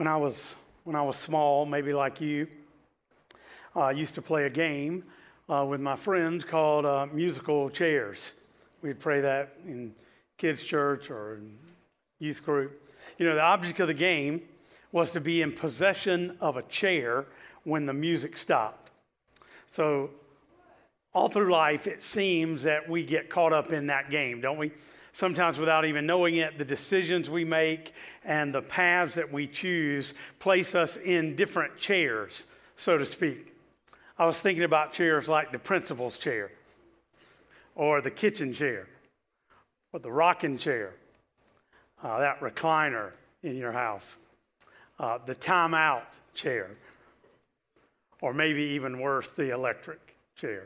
when I was when I was small, maybe like you, uh, I used to play a game uh, with my friends called uh, musical chairs. We'd play that in kids' church or youth group. You know, the object of the game was to be in possession of a chair when the music stopped. So, all through life, it seems that we get caught up in that game, don't we? Sometimes without even knowing it, the decisions we make and the paths that we choose place us in different chairs, so to speak. I was thinking about chairs like the principal's chair, or the kitchen chair, or the rocking chair, uh, that recliner in your house, uh, the timeout chair, or maybe even worse, the electric chair.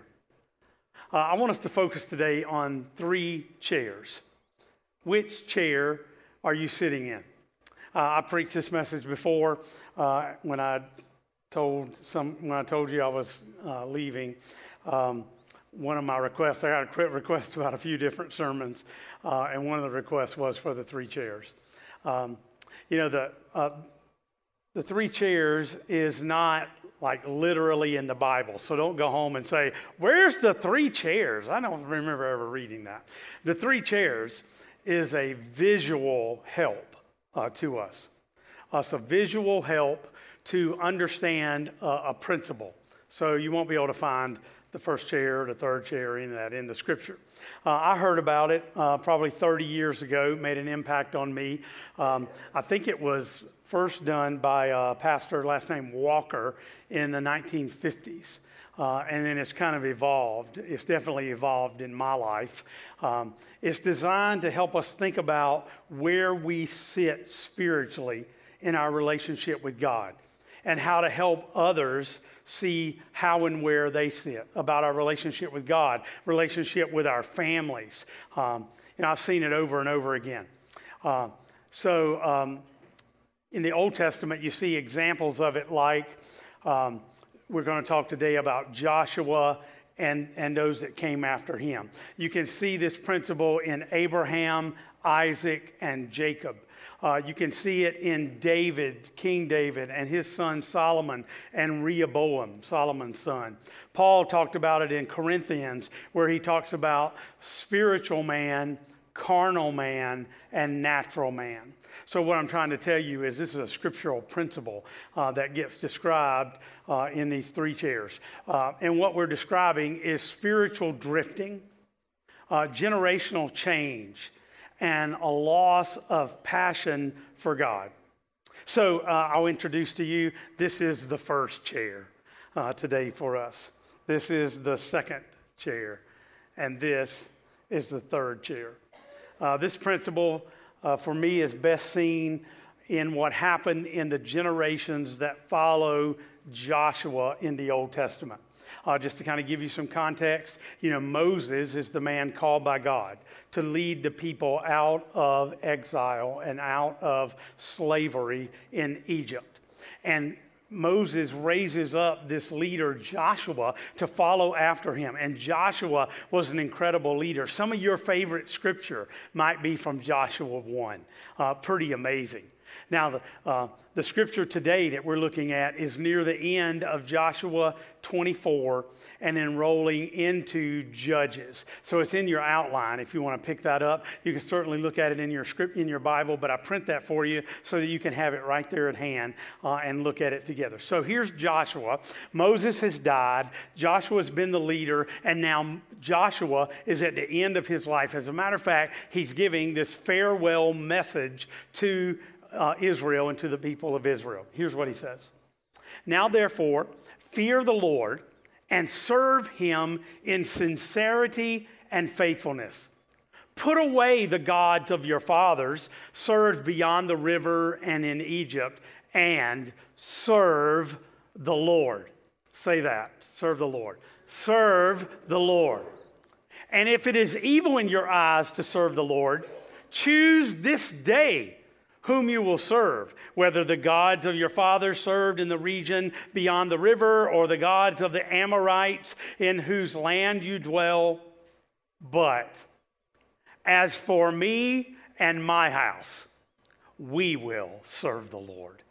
Uh, I want us to focus today on three chairs. Which chair are you sitting in? Uh, I preached this message before uh, when I told some when I told you I was uh, leaving. Um, one of my requests, I got a request about a few different sermons, uh, and one of the requests was for the three chairs. Um, you know, the, uh, the three chairs is not like literally in the Bible. So don't go home and say, Where's the three chairs? I don't remember ever reading that. The three chairs is a visual help uh, to us. Uh, it's a visual help to understand uh, a principle. So you won't be able to find the first chair, the third chair, any of that in the scripture. Uh, I heard about it uh, probably 30 years ago, made an impact on me. Um, I think it was first done by a pastor, last name Walker, in the 1950s. Uh, and then it's kind of evolved. It's definitely evolved in my life. Um, it's designed to help us think about where we sit spiritually in our relationship with God and how to help others see how and where they sit about our relationship with God, relationship with our families. Um, and I've seen it over and over again. Uh, so um, in the Old Testament, you see examples of it like um, we're going to talk today about Joshua and, and those that came after him. You can see this principle in Abraham, Isaac, and Jacob. Uh, you can see it in David, King David, and his son Solomon, and Rehoboam, Solomon's son. Paul talked about it in Corinthians, where he talks about spiritual man, carnal man, and natural man. So, what I'm trying to tell you is this is a scriptural principle uh, that gets described uh, in these three chairs. Uh, and what we're describing is spiritual drifting, uh, generational change, and a loss of passion for God. So, uh, I'll introduce to you this is the first chair uh, today for us. This is the second chair, and this is the third chair. this principle uh, for me is best seen in what happened in the generations that follow Joshua in the Old Testament. Uh, just to kind of give you some context, you know, Moses is the man called by God to lead the people out of exile and out of slavery in Egypt. And Moses raises up this leader, Joshua, to follow after him. And Joshua was an incredible leader. Some of your favorite scripture might be from Joshua 1. Uh, pretty amazing. Now, the, uh, the scripture today that we're looking at is near the end of Joshua 24 and then rolling into Judges. So it's in your outline if you want to pick that up. You can certainly look at it in your script in your Bible, but I print that for you so that you can have it right there at hand uh, and look at it together. So here's Joshua. Moses has died. Joshua's been the leader, and now Joshua is at the end of his life. As a matter of fact, he's giving this farewell message to uh, Israel and to the people of Israel. Here's what he says Now, therefore, fear the Lord and serve him in sincerity and faithfulness. Put away the gods of your fathers, served beyond the river and in Egypt, and serve the Lord. Say that. Serve the Lord. Serve the Lord. And if it is evil in your eyes to serve the Lord, choose this day whom you will serve, whether the gods of your fathers served in the region beyond the river or the gods of the Amorites in whose land you dwell. But as for me and my house, we will serve the Lord.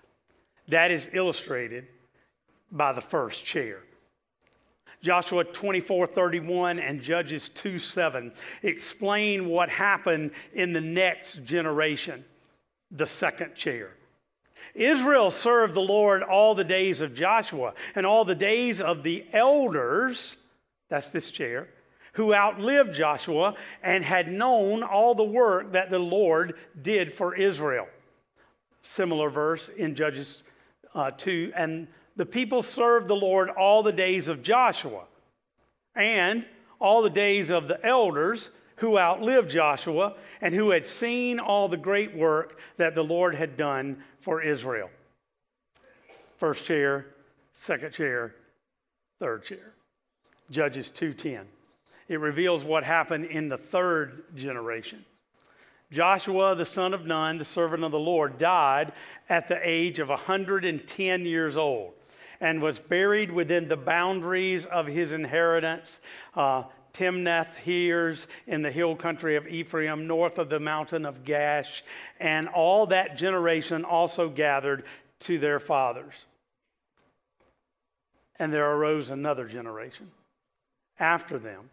That is illustrated by the first chair. Joshua 24 31 and Judges 2 7 explain what happened in the next generation, the second chair. Israel served the Lord all the days of Joshua and all the days of the elders, that's this chair, who outlived Joshua and had known all the work that the Lord did for Israel. Similar verse in Judges uh, 2 and the people served the Lord all the days of Joshua and all the days of the elders who outlived Joshua and who had seen all the great work that the Lord had done for Israel. First chair, second chair, third chair. Judges 2:10. It reveals what happened in the third generation. Joshua, the son of Nun, the servant of the Lord, died at the age of 110 years old and was buried within the boundaries of his inheritance. Uh, Timnath Heres in the hill country of Ephraim, north of the mountain of Gaash, and all that generation also gathered to their fathers. And there arose another generation after them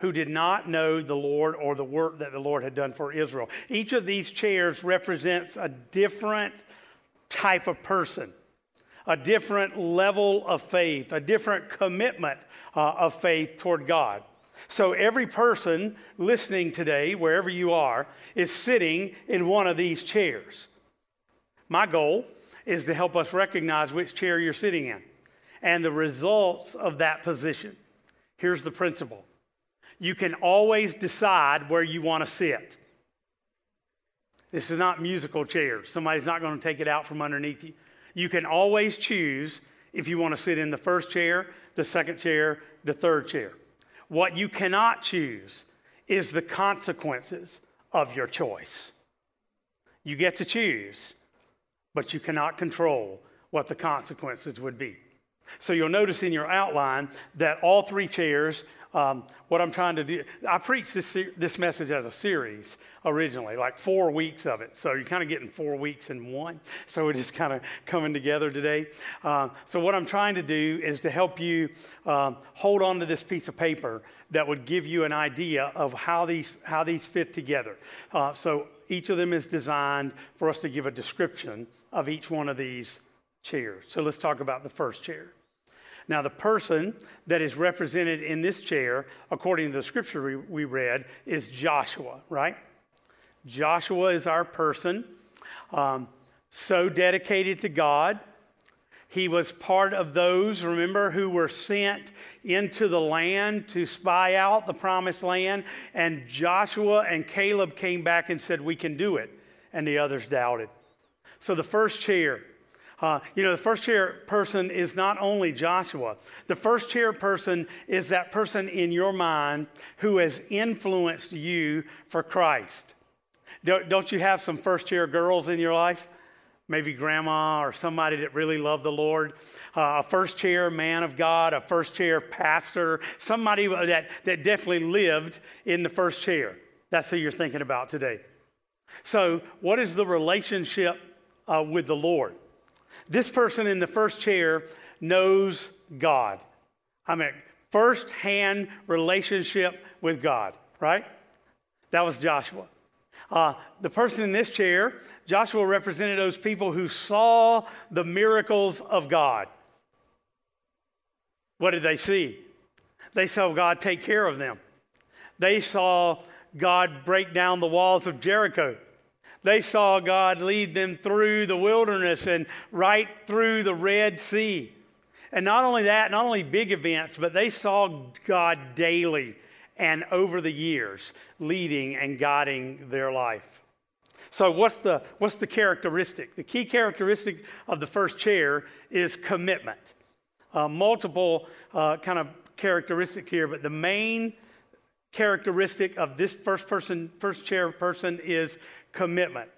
who did not know the Lord or the work that the Lord had done for Israel. Each of these chairs represents a different type of person a different level of faith, a different commitment uh, of faith toward God. So every person listening today, wherever you are, is sitting in one of these chairs. My goal is to help us recognize which chair you're sitting in and the results of that position. Here's the principle you can always decide where you want to sit. This is not musical chairs. Somebody's not going to take it out from underneath you. You can always choose if you want to sit in the first chair, the second chair, the third chair. What you cannot choose is the consequences of your choice. You get to choose, but you cannot control what the consequences would be. So you'll notice in your outline that all three chairs um, what I'm trying to do, I preached this, this message as a series originally, like four weeks of it. So you're kind of getting four weeks in one. So we're just kind of coming together today. Uh, so, what I'm trying to do is to help you um, hold on to this piece of paper that would give you an idea of how these, how these fit together. Uh, so, each of them is designed for us to give a description of each one of these chairs. So, let's talk about the first chair. Now, the person that is represented in this chair, according to the scripture we, read, is Joshua, right? Joshua is our person, um, so dedicated to God. He was part of those, remember, who were sent into the land to spy out the promised land. And Joshua and Caleb came back and said, We can do it. And the others doubted. So the first chair, uh, you know, the first chair person is not only Joshua, the first chair person is that person in your mind who has influenced you for Christ. Don't, don't you have some first chair girls in your life? Maybe grandma or somebody that really loved the Lord, uh, a first chair man of God, a first chair pastor, somebody that, that definitely lived in the first chair. That's who you're thinking about today. So, what is the relationship uh, with the Lord? This person in the first chair knows God. I mean, first hand relationship with God, right? That was Joshua. Uh, the person in this chair, Joshua represented those people who saw the miracles of God. What did they see? They saw God take care of them. They saw God break down the walls of Jericho. They saw God lead them through the wilderness and right through the Red Sea. And not only that, not only big events, but they saw God daily and over the years leading and guiding their life. So, what's the, what's the characteristic? The key characteristic of the first chair is commitment. Uh, multiple uh, kind of characteristics here, but the main characteristic of this first person, first chair person is commitment.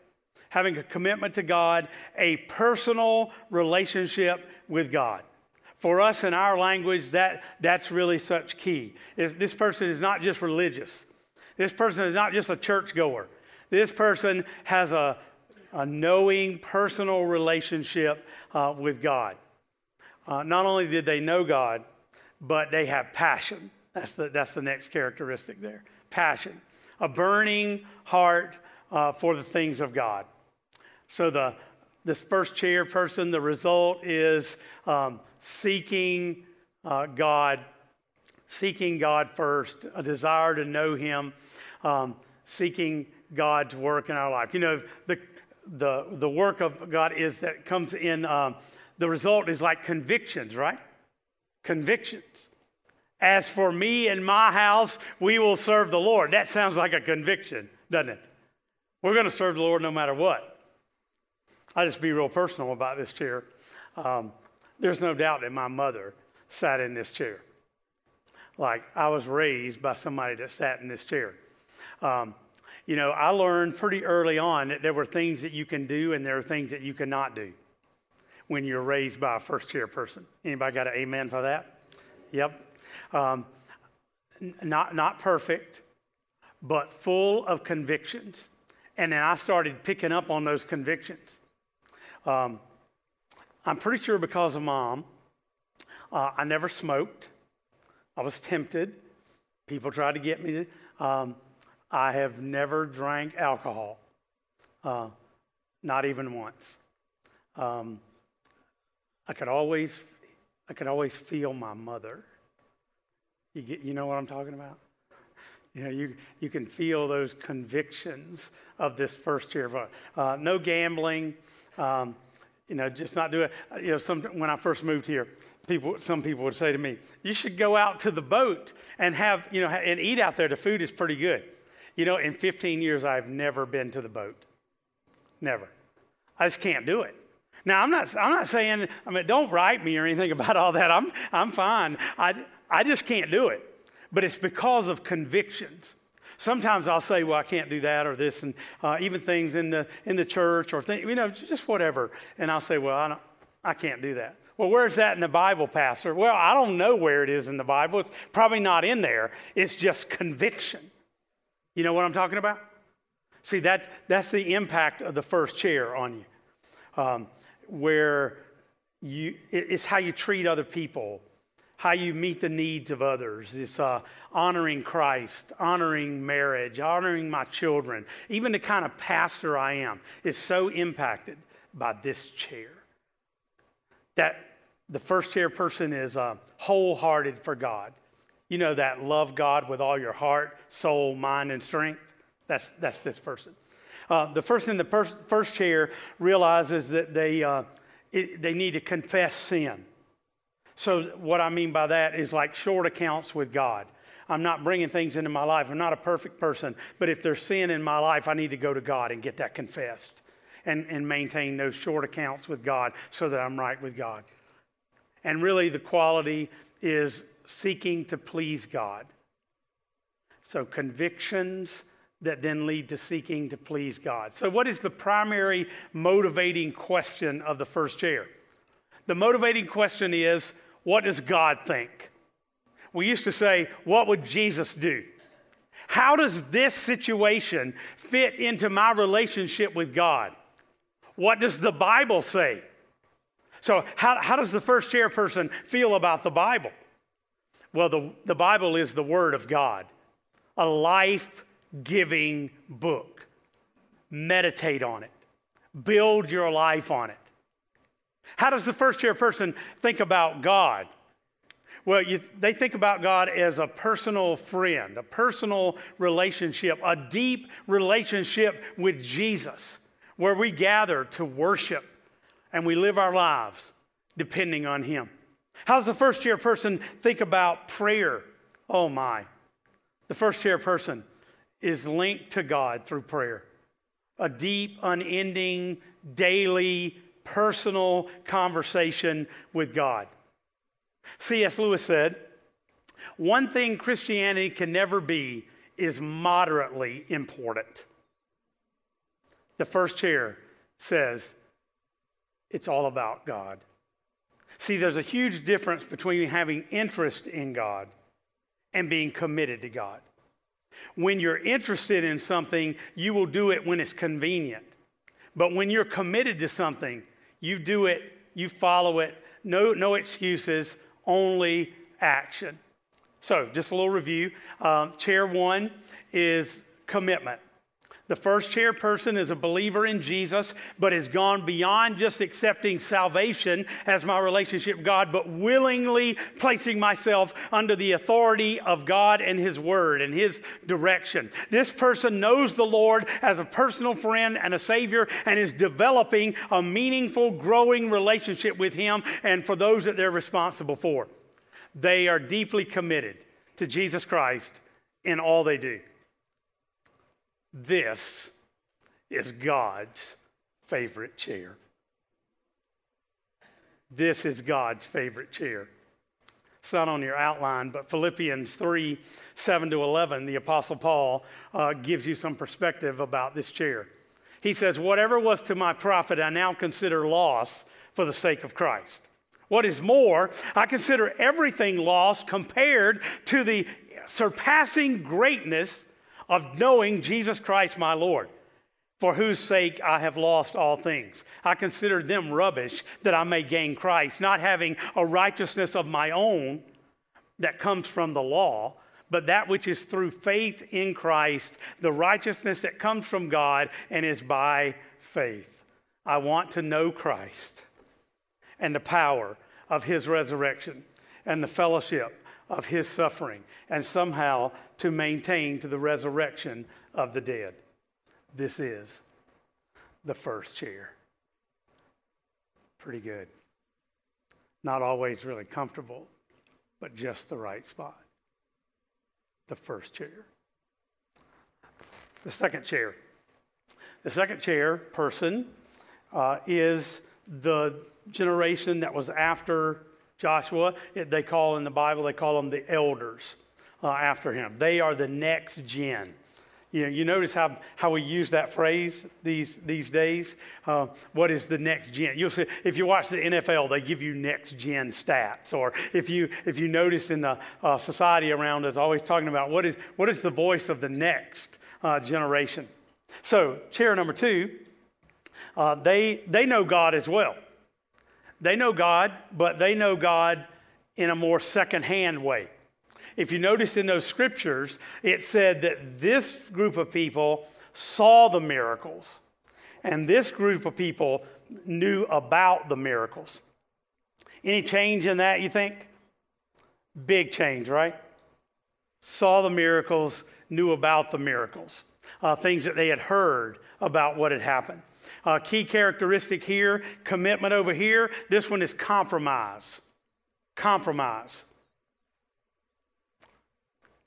Having a commitment to God, a personal relationship with God. For us in our language, that, that's really such key. Is this person is not just religious. This person is not just a churchgoer. This person has a a knowing personal relationship uh, with God. Uh, not only did they know God, but they have passion. That's the, that's the next characteristic there passion. A burning heart uh, for the things of God. So, the, this first chair person, the result is um, seeking uh, God, seeking God first, a desire to know Him, um, seeking God to work in our life. You know, the, the, the work of God is that comes in, um, the result is like convictions, right? Convictions. As for me and my house, we will serve the Lord. That sounds like a conviction, doesn't it? We're going to serve the Lord no matter what. I'll just be real personal about this chair. Um, there's no doubt that my mother sat in this chair. Like I was raised by somebody that sat in this chair. Um, you know, I learned pretty early on that there were things that you can do and there are things that you cannot do when you're raised by a first chair person. Anybody got an amen for that? Yep. Um, not, not perfect, but full of convictions. And then I started picking up on those convictions. Um, I'm pretty sure because of mom, uh, I never smoked. I was tempted. People tried to get me. Um, I have never drank alcohol, uh, not even once. Um, I could always, I could always feel my mother. You get, you know what I'm talking about? You know, you, you can feel those convictions of this first year of uh, no gambling. Um, you know, just not do it. You know, some, when I first moved here, people, some people would say to me, "You should go out to the boat and have, you know, and eat out there. The food is pretty good." You know, in 15 years, I've never been to the boat. Never. I just can't do it. Now, I'm not, I'm not saying, I mean, don't write me or anything about all that. I'm, I'm fine. I, I just can't do it. But it's because of convictions. Sometimes I'll say, well, I can't do that or this, and uh, even things in the, in the church or things, you know, just whatever. And I'll say, well, I, don't, I can't do that. Well, where's that in the Bible, Pastor? Well, I don't know where it is in the Bible. It's probably not in there. It's just conviction. You know what I'm talking about? See, that, that's the impact of the first chair on you, um, where you, it's how you treat other people, how you meet the needs of others. It's uh, honoring Christ, honoring marriage, honoring my children. Even the kind of pastor I am is so impacted by this chair. That the first chair person is uh, wholehearted for God. You know that love God with all your heart, soul, mind, and strength? That's, that's this person. Uh, the person in the pers- first chair realizes that they, uh, it, they need to confess sin. So, what I mean by that is like short accounts with God. I'm not bringing things into my life. I'm not a perfect person. But if there's sin in my life, I need to go to God and get that confessed and, and maintain those short accounts with God so that I'm right with God. And really, the quality is seeking to please God. So, convictions that then lead to seeking to please God. So, what is the primary motivating question of the first chair? The motivating question is what does God think? We used to say, what would Jesus do? How does this situation fit into my relationship with God? What does the Bible say? So, how, how does the first chair person feel about the Bible? Well, the, the Bible is the Word of God, a life giving book. Meditate on it, build your life on it. How does the first chair person think about God? Well, you, they think about God as a personal friend, a personal relationship, a deep relationship with Jesus, where we gather to worship and we live our lives depending on Him. How does the first chair person think about prayer? Oh my. The first chair person is linked to God through prayer. A deep, unending, daily, personal conversation with God. C.S. Lewis said, One thing Christianity can never be is moderately important. The first chair says, It's all about God. See, there's a huge difference between having interest in God and being committed to God. When you're interested in something, you will do it when it's convenient. But when you're committed to something, you do it, you follow it, no, no excuses, only action. So, just a little review. Um, chair one is commitment. The first chairperson is a believer in Jesus, but has gone beyond just accepting salvation as my relationship with God, but willingly placing myself under the authority of God and His Word and His direction. This person knows the Lord as a personal friend and a Savior and is developing a meaningful, growing relationship with Him and for those that they're responsible for. They are deeply committed to Jesus Christ in all they do. This is God's favorite chair. This is God's favorite chair. It's not on your outline, but Philippians 3 7 to 11, the Apostle Paul uh, gives you some perspective about this chair. He says, Whatever was to my profit, I now consider loss for the sake of Christ. What is more, I consider everything lost compared to the surpassing greatness of knowing Jesus Christ my Lord, for whose sake I have lost all things. I consider them rubbish that I may gain Christ, not having a righteousness of my own that comes from the law, but that which is through faith in Christ, the righteousness that comes from God and is by faith. I want to know Christ and the power of his resurrection and the fellowship of his suffering and somehow to maintain to the resurrection of the dead. This is the first chair. Pretty good. Not always really comfortable, but just the right spot. The first chair. The second chair. The second chair person uh, is the generation that was after Joshua, they call in the Bible, they call them the elders uh, after him. They are the next gen. You know, you notice how, how we use that phrase these, these days. Uh, what is the next gen? You'll see if you watch the NFL, they give you next gen stats. Or if you if you notice in the uh, society around us, always talking about what is what is the voice of the next uh, generation. So chair number two, uh, they they know God as well. They know God, but they know God in a more secondhand way. If you notice in those scriptures, it said that this group of people saw the miracles, and this group of people knew about the miracles. Any change in that, you think? Big change, right? Saw the miracles, knew about the miracles, uh, things that they had heard about what had happened. Uh, key characteristic here, commitment over here. This one is compromise. Compromise.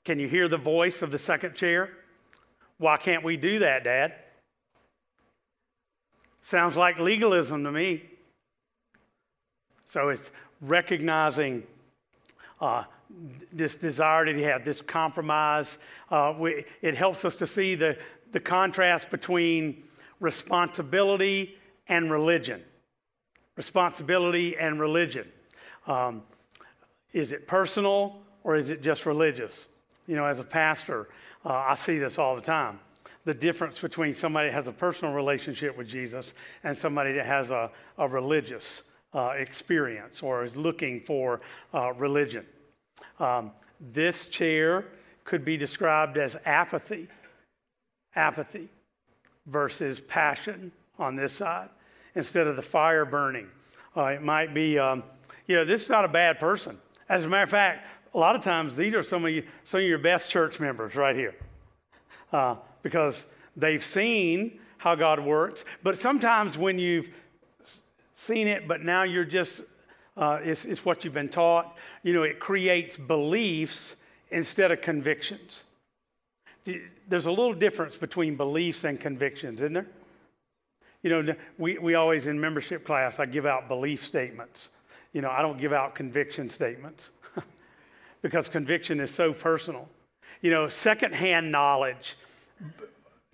Can you hear the voice of the second chair? Why can't we do that, Dad? Sounds like legalism to me. So it's recognizing uh, this desire that he had, this compromise. Uh, we, it helps us to see the, the contrast between responsibility and religion. Responsibility and religion. Um, is it personal or is it just religious? You know, as a pastor, uh, I see this all the time. The difference between somebody that has a personal relationship with Jesus and somebody that has a, a religious uh, experience or is looking for uh, religion. Um, this chair could be described as apathy. Apathy versus passion on this side instead of the fire burning. Uh, it might be, um, you know, this is not a bad person. As a matter of fact, a lot of times these are some of, you, some of your best church members right here uh, because they've seen how God works. But sometimes when you've seen it, but now you're just, uh, it's, it's what you've been taught, you know, it creates beliefs instead of convictions there's a little difference between beliefs and convictions, isn't there? You know, we, we always in membership class, I give out belief statements. You know, I don't give out conviction statements because conviction is so personal. You know, secondhand knowledge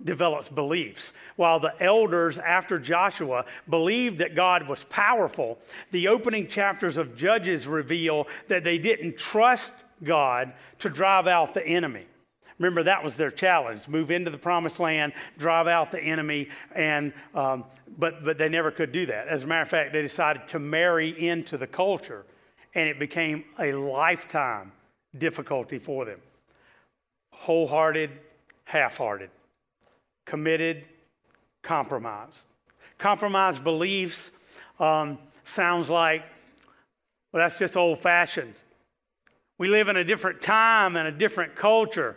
develops beliefs. While the elders after Joshua believed that God was powerful, the opening chapters of Judges reveal that they didn't trust God to drive out the enemy. Remember, that was their challenge move into the promised land, drive out the enemy, and, um, but, but they never could do that. As a matter of fact, they decided to marry into the culture, and it became a lifetime difficulty for them. Wholehearted, half hearted, committed, compromise. Compromise beliefs um, sounds like, well, that's just old fashioned. We live in a different time and a different culture.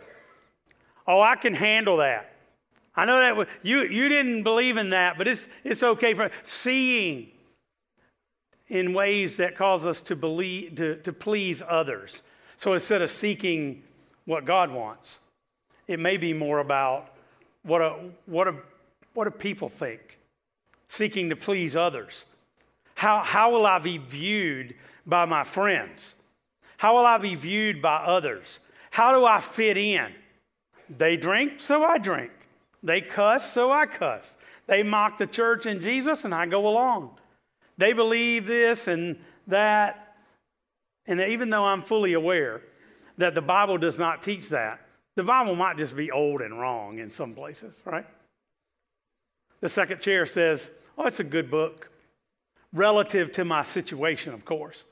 Oh, I can handle that. I know that you, you didn't believe in that, but it's, it's okay for seeing in ways that cause us to believe to, to please others. So instead of seeking what God wants, it may be more about what a, what a, what do people think, seeking to please others. How, how will I be viewed by my friends? How will I be viewed by others? How do I fit in? They drink, so I drink. They cuss, so I cuss. They mock the church and Jesus, and I go along. They believe this and that. And even though I'm fully aware that the Bible does not teach that, the Bible might just be old and wrong in some places, right? The second chair says, Oh, it's a good book, relative to my situation, of course.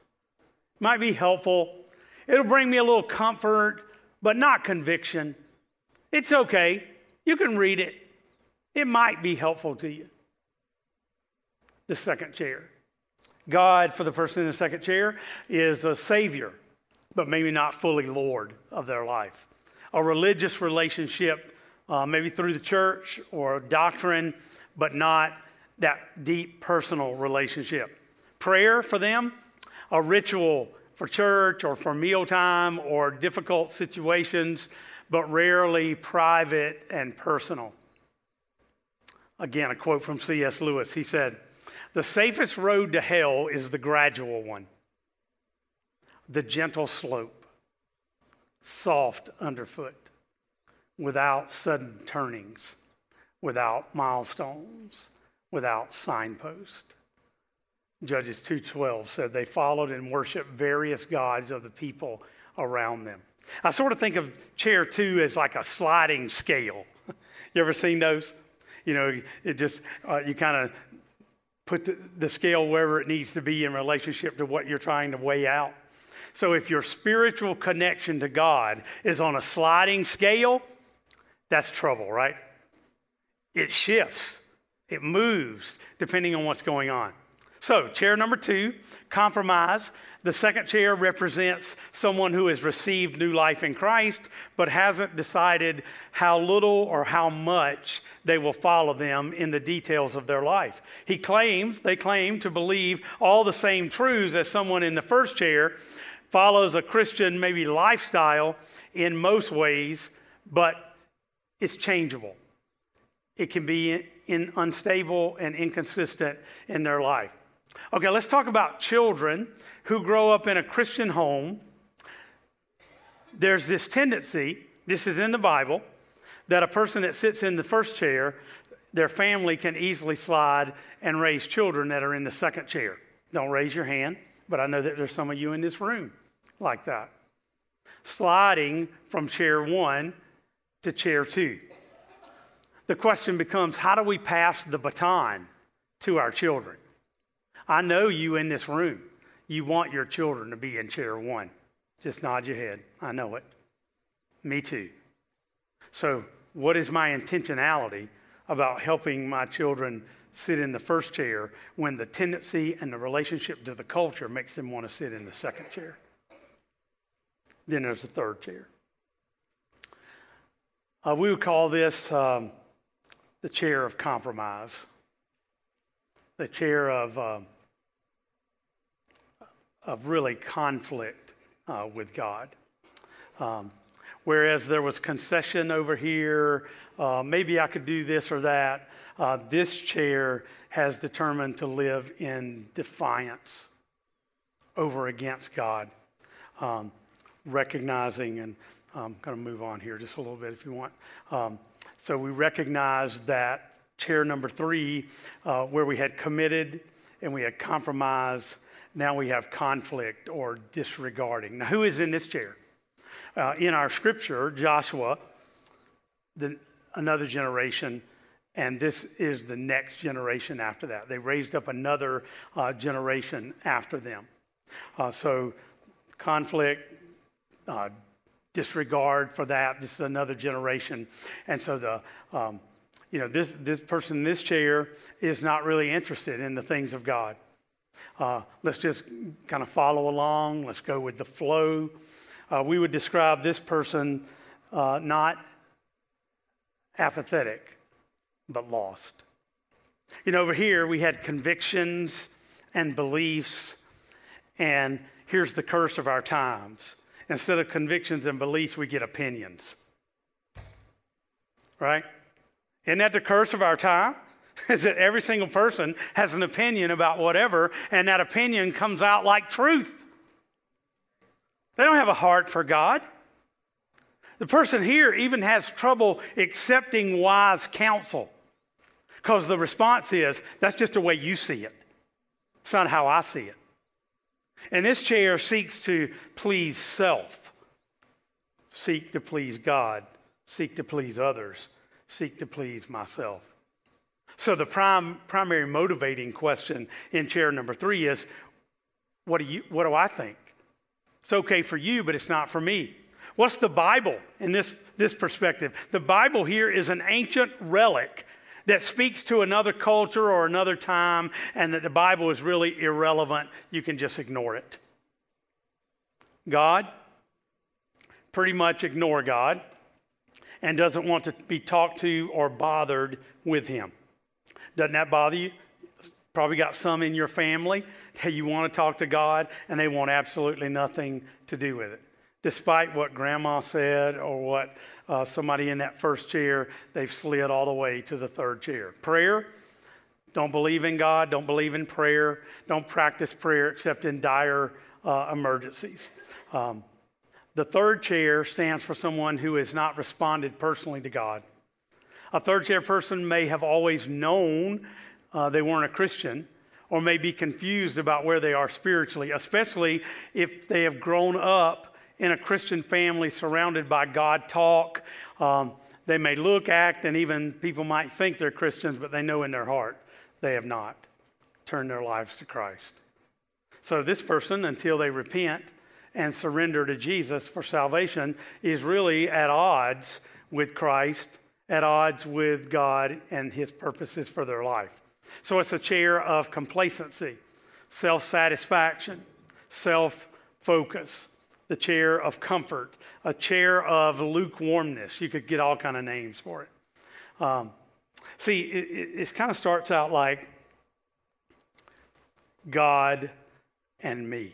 Might be helpful. It'll bring me a little comfort, but not conviction. It's okay. You can read it. It might be helpful to you. The second chair. God, for the person in the second chair, is a savior, but maybe not fully Lord of their life. A religious relationship, uh, maybe through the church or doctrine, but not that deep personal relationship. Prayer for them, a ritual for church or for mealtime or difficult situations, but rarely private and personal. Again, a quote from C.S. Lewis. He said, The safest road to hell is the gradual one, the gentle slope, soft underfoot, without sudden turnings, without milestones, without signpost. Judges 2:12 said they followed and worshiped various gods of the people around them. I sort of think of chair 2 as like a sliding scale. you ever seen those? You know, it just uh, you kind of put the, the scale wherever it needs to be in relationship to what you're trying to weigh out. So if your spiritual connection to God is on a sliding scale, that's trouble, right? It shifts. It moves depending on what's going on. So, chair number two, compromise. The second chair represents someone who has received new life in Christ, but hasn't decided how little or how much they will follow them in the details of their life. He claims, they claim to believe all the same truths as someone in the first chair, follows a Christian, maybe lifestyle in most ways, but it's changeable. It can be in unstable and inconsistent in their life. Okay, let's talk about children who grow up in a Christian home. There's this tendency, this is in the Bible, that a person that sits in the first chair, their family can easily slide and raise children that are in the second chair. Don't raise your hand, but I know that there's some of you in this room like that. Sliding from chair one to chair two the question becomes how do we pass the baton to our children? I know you in this room, you want your children to be in chair one. Just nod your head. I know it. Me too. So, what is my intentionality about helping my children sit in the first chair when the tendency and the relationship to the culture makes them want to sit in the second chair? Then there's the third chair. Uh, we would call this um, the chair of compromise, the chair of, uh, of really conflict uh, with God. Um, whereas there was concession over here, uh, maybe I could do this or that, uh, this chair has determined to live in defiance over against God, um, recognizing, and I'm going to move on here just a little bit if you want. Um, so we recognize that chair number three, uh, where we had committed and we had compromise, now we have conflict or disregarding. Now, who is in this chair? Uh, in our scripture, Joshua the, another generation, and this is the next generation after that. They raised up another uh, generation after them. Uh, so, conflict, uh, disregard for that. This is another generation, and so the um, you know this this person in this chair is not really interested in the things of God. Uh, let's just kind of follow along. Let's go with the flow. Uh, we would describe this person uh, not apathetic, but lost. You know, over here we had convictions and beliefs, and here's the curse of our times. Instead of convictions and beliefs, we get opinions. Right? Isn't that the curse of our time? Is that every single person has an opinion about whatever, and that opinion comes out like truth. They don't have a heart for God. The person here even has trouble accepting wise counsel because the response is, that's just the way you see it. It's not how I see it. And this chair seeks to please self, seek to please God, seek to please others, seek to please myself. So the prime, primary motivating question in chair number three is, what do, you, what do I think? It's okay for you, but it's not for me. What's the Bible in this, this perspective? The Bible here is an ancient relic that speaks to another culture or another time, and that the Bible is really irrelevant. You can just ignore it. God, pretty much ignore God and doesn't want to be talked to or bothered with Him. Doesn't that bother you? Probably got some in your family that you want to talk to God and they want absolutely nothing to do with it despite what grandma said or what uh, somebody in that first chair, they've slid all the way to the third chair. Prayer, don't believe in God, don't believe in prayer, don't practice prayer except in dire uh, emergencies. Um, the third chair stands for someone who has not responded personally to God. A third chair person may have always known uh, they weren't a Christian or may be confused about where they are spiritually, especially if they have grown up in a Christian family surrounded by God talk. Um, they may look, act, and even people might think they're Christians, but they know in their heart they have not turned their lives to Christ. So, this person, until they repent and surrender to Jesus for salvation, is really at odds with Christ, at odds with God and His purposes for their life. So, it's a chair of complacency, self satisfaction, self focus the chair of comfort, a chair of lukewarmness. You could get all kind of names for it. Um, see, it, it, it kind of starts out like God and me.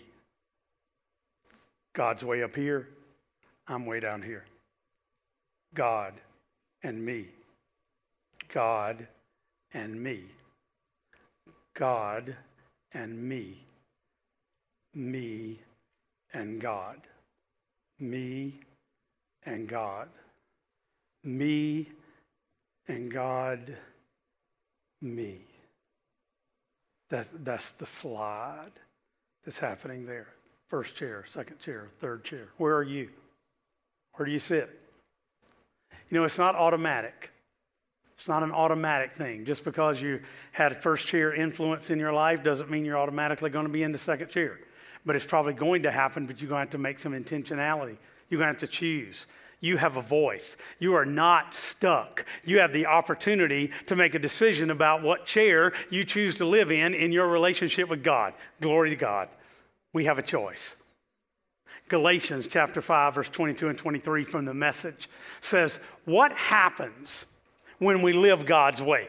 God's way up here, I'm way down here. God and me. God and me. God and me. Me and God. Me and God. Me and God. Me. That's, that's the slide that's happening there. First chair, second chair, third chair. Where are you? Where do you sit? You know, it's not automatic. It's not an automatic thing. Just because you had first chair influence in your life doesn't mean you're automatically going to be in the second chair but it's probably going to happen, but you're going to have to make some intentionality. You're going to have to choose. You have a voice. You are not stuck. You have the opportunity to make a decision about what chair you choose to live in in your relationship with God. Glory to God. We have a choice. Galatians chapter 5 verse 22 and 23 from the message says, "What happens when we live God's way?"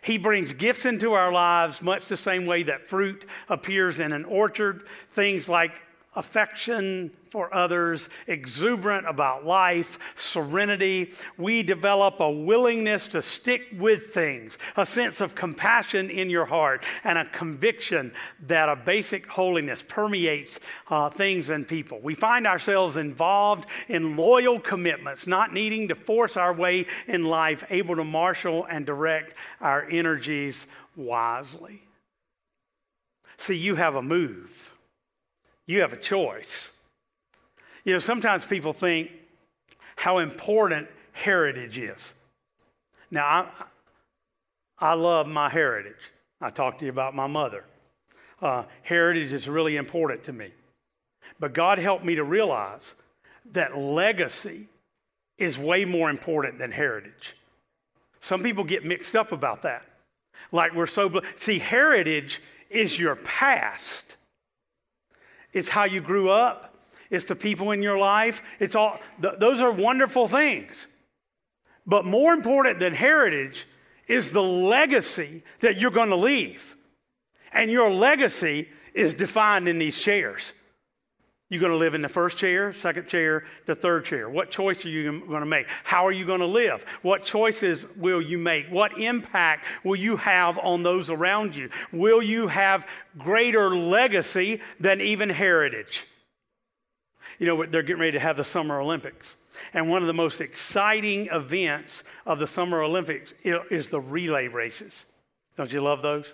He brings gifts into our lives much the same way that fruit appears in an orchard. Things like affection for others, exuberant about life, serenity. We develop a willingness to stick with things, a sense of compassion in your heart, and a conviction that a basic holiness permeates uh, things and people. We find ourselves involved in loyal commitments, not needing to force our way in life, able to marshal and direct our energies wisely. See, you have a move you have a choice. You know, sometimes people think how important heritage is. Now, I, I love my heritage. I talked to you about my mother. Uh, heritage is really important to me. But God helped me to realize that legacy is way more important than heritage. Some people get mixed up about that. Like we're so, see, heritage is your past, it's how you grew up, it's the people in your life. It's all, th- those are wonderful things. But more important than heritage is the legacy that you're going to leave. And your legacy is defined in these chairs. You're going to live in the first chair, second chair, the third chair. What choice are you going to make? How are you going to live? What choices will you make? What impact will you have on those around you? Will you have greater legacy than even heritage? You know, they're getting ready to have the Summer Olympics. And one of the most exciting events of the Summer Olympics is the relay races. Don't you love those?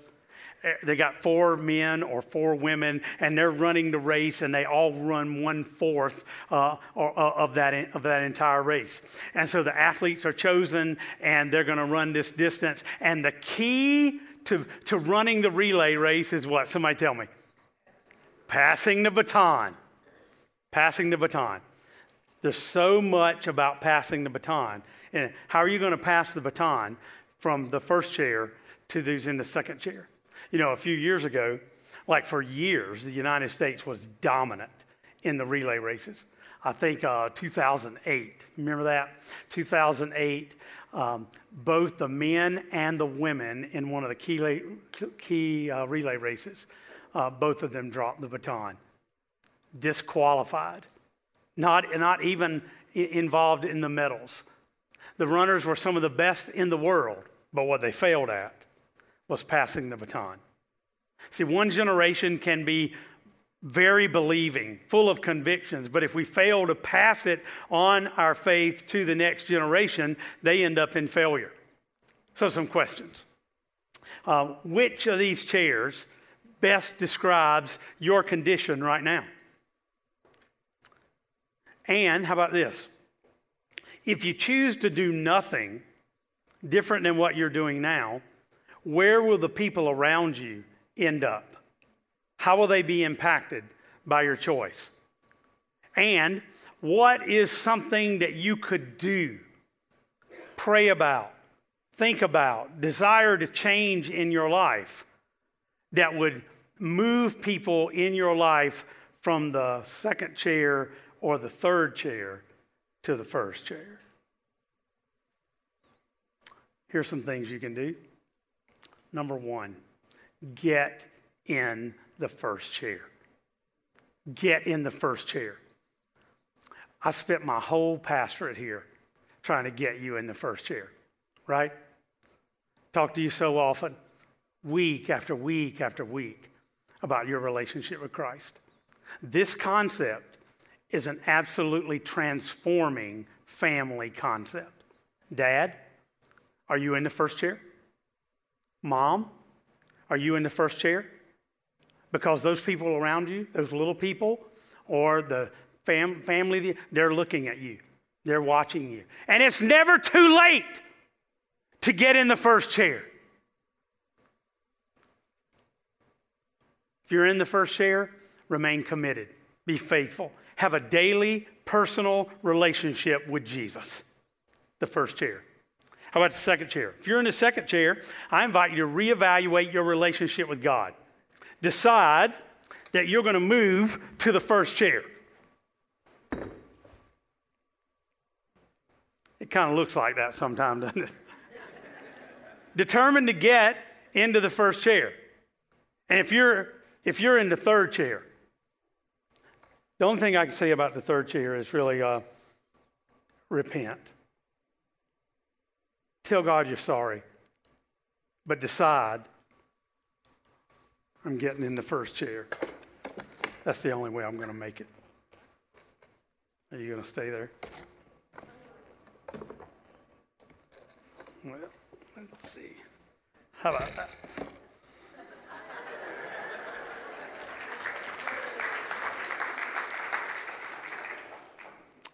Eh, they got four men or four women, and they're running the race, and they all run one fourth uh, uh, of, that, of that entire race. And so the athletes are chosen, and they're going to run this distance. And the key to, to running the relay race is what? Somebody tell me. Passing the baton. Passing the baton. There's so much about passing the baton. And how are you going to pass the baton from the first chair to those in the second chair? You know, a few years ago, like for years, the United States was dominant in the relay races. I think uh, 2008, remember that? 2008, um, both the men and the women in one of the key, key uh, relay races, uh, both of them dropped the baton, disqualified, not, not even involved in the medals. The runners were some of the best in the world, but what they failed at was passing the baton. See, one generation can be very believing, full of convictions, but if we fail to pass it on our faith to the next generation, they end up in failure. So, some questions. Uh, which of these chairs best describes your condition right now? And how about this? If you choose to do nothing different than what you're doing now, where will the people around you end up? How will they be impacted by your choice? And what is something that you could do, pray about, think about, desire to change in your life that would move people in your life from the second chair or the third chair to the first chair? Here's some things you can do. Number one, get in the first chair. Get in the first chair. I spent my whole pastorate here trying to get you in the first chair, right? Talk to you so often, week after week after week, about your relationship with Christ. This concept is an absolutely transforming family concept. Dad, are you in the first chair? Mom, are you in the first chair? Because those people around you, those little people, or the fam- family, they're looking at you, they're watching you. And it's never too late to get in the first chair. If you're in the first chair, remain committed, be faithful, have a daily personal relationship with Jesus, the first chair. How about the second chair? If you're in the second chair, I invite you to reevaluate your relationship with God. Decide that you're going to move to the first chair. It kind of looks like that sometimes, doesn't it? Determined to get into the first chair. And if you're if you're in the third chair, the only thing I can say about the third chair is really uh, repent. Tell God you're sorry, but decide I'm getting in the first chair. That's the only way I'm going to make it. Are you going to stay there? Well, let's see. How about that?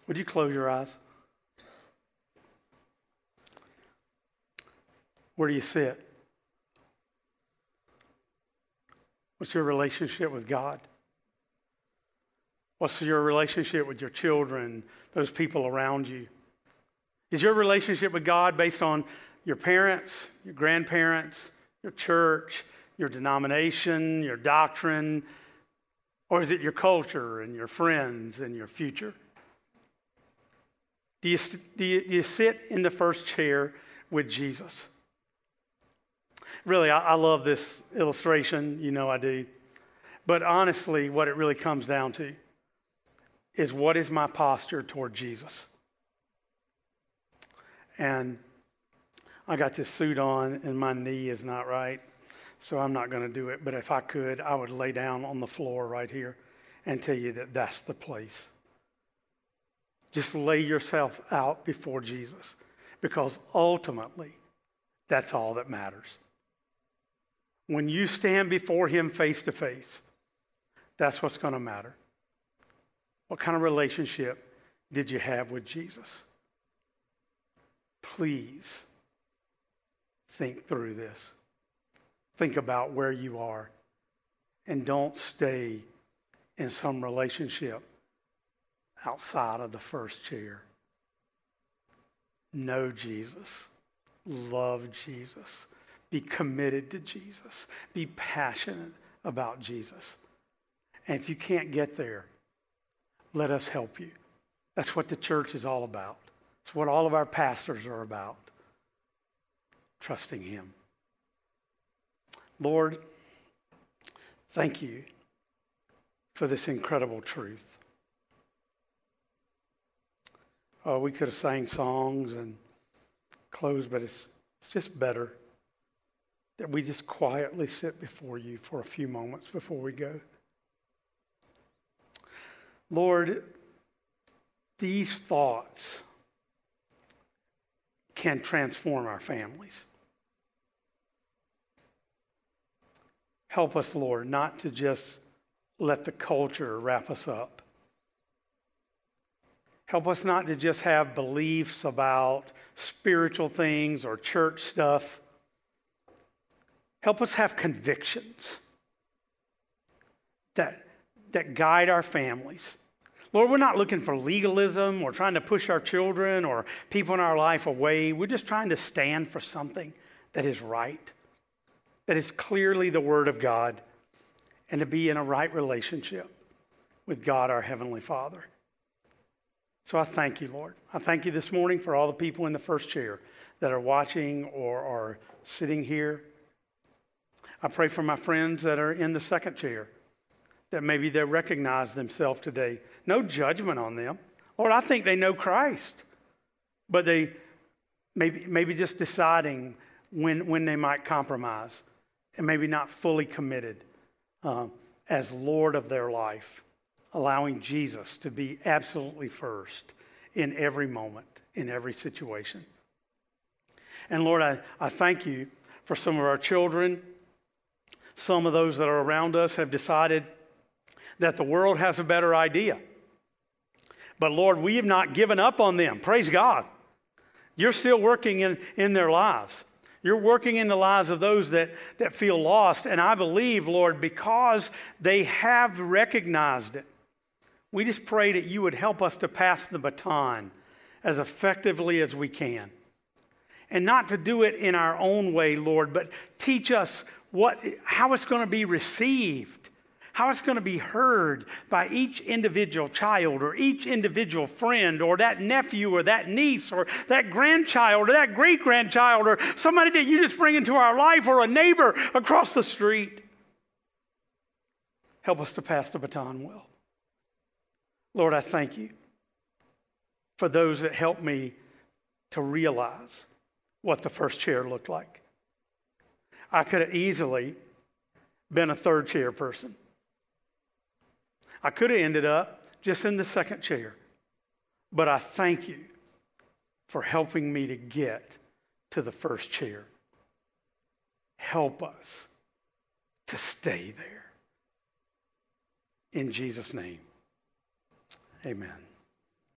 Would you close your eyes? Where do you sit? What's your relationship with God? What's your relationship with your children, those people around you? Is your relationship with God based on your parents, your grandparents, your church, your denomination, your doctrine, or is it your culture and your friends and your future? Do you, do you, do you sit in the first chair with Jesus? Really, I, I love this illustration. You know I do. But honestly, what it really comes down to is what is my posture toward Jesus? And I got this suit on and my knee is not right, so I'm not going to do it. But if I could, I would lay down on the floor right here and tell you that that's the place. Just lay yourself out before Jesus because ultimately, that's all that matters. When you stand before Him face to face, that's what's going to matter. What kind of relationship did you have with Jesus? Please think through this. Think about where you are and don't stay in some relationship outside of the first chair. Know Jesus. Love Jesus. Be committed to Jesus. Be passionate about Jesus. And if you can't get there, let us help you. That's what the church is all about. It's what all of our pastors are about trusting Him. Lord, thank you for this incredible truth. Oh, we could have sang songs and closed, but it's, it's just better that we just quietly sit before you for a few moments before we go. Lord, these thoughts can transform our families. Help us, Lord, not to just let the culture wrap us up. Help us not to just have beliefs about spiritual things or church stuff. Help us have convictions that, that guide our families. Lord, we're not looking for legalism or trying to push our children or people in our life away. We're just trying to stand for something that is right, that is clearly the Word of God, and to be in a right relationship with God, our Heavenly Father. So I thank you, Lord. I thank you this morning for all the people in the first chair that are watching or are sitting here. I pray for my friends that are in the second chair that maybe they recognize themselves today. No judgment on them. Lord, I think they know Christ, but they maybe, maybe just deciding when, when they might compromise and maybe not fully committed uh, as Lord of their life, allowing Jesus to be absolutely first in every moment, in every situation. And Lord, I, I thank you for some of our children. Some of those that are around us have decided that the world has a better idea. But Lord, we have not given up on them. Praise God. You're still working in, in their lives. You're working in the lives of those that, that feel lost. And I believe, Lord, because they have recognized it, we just pray that you would help us to pass the baton as effectively as we can. And not to do it in our own way, Lord, but teach us what, how it's going to be received how it's going to be heard by each individual child or each individual friend or that nephew or that niece or that grandchild or that great grandchild or somebody that you just bring into our life or a neighbor across the street. Help us to pass the baton well. Lord, I thank you for those that helped me to realize what the first chair looked like. I could have easily been a third chair person. I could have ended up just in the second chair. But I thank you for helping me to get to the first chair. Help us to stay there. In Jesus' name, amen.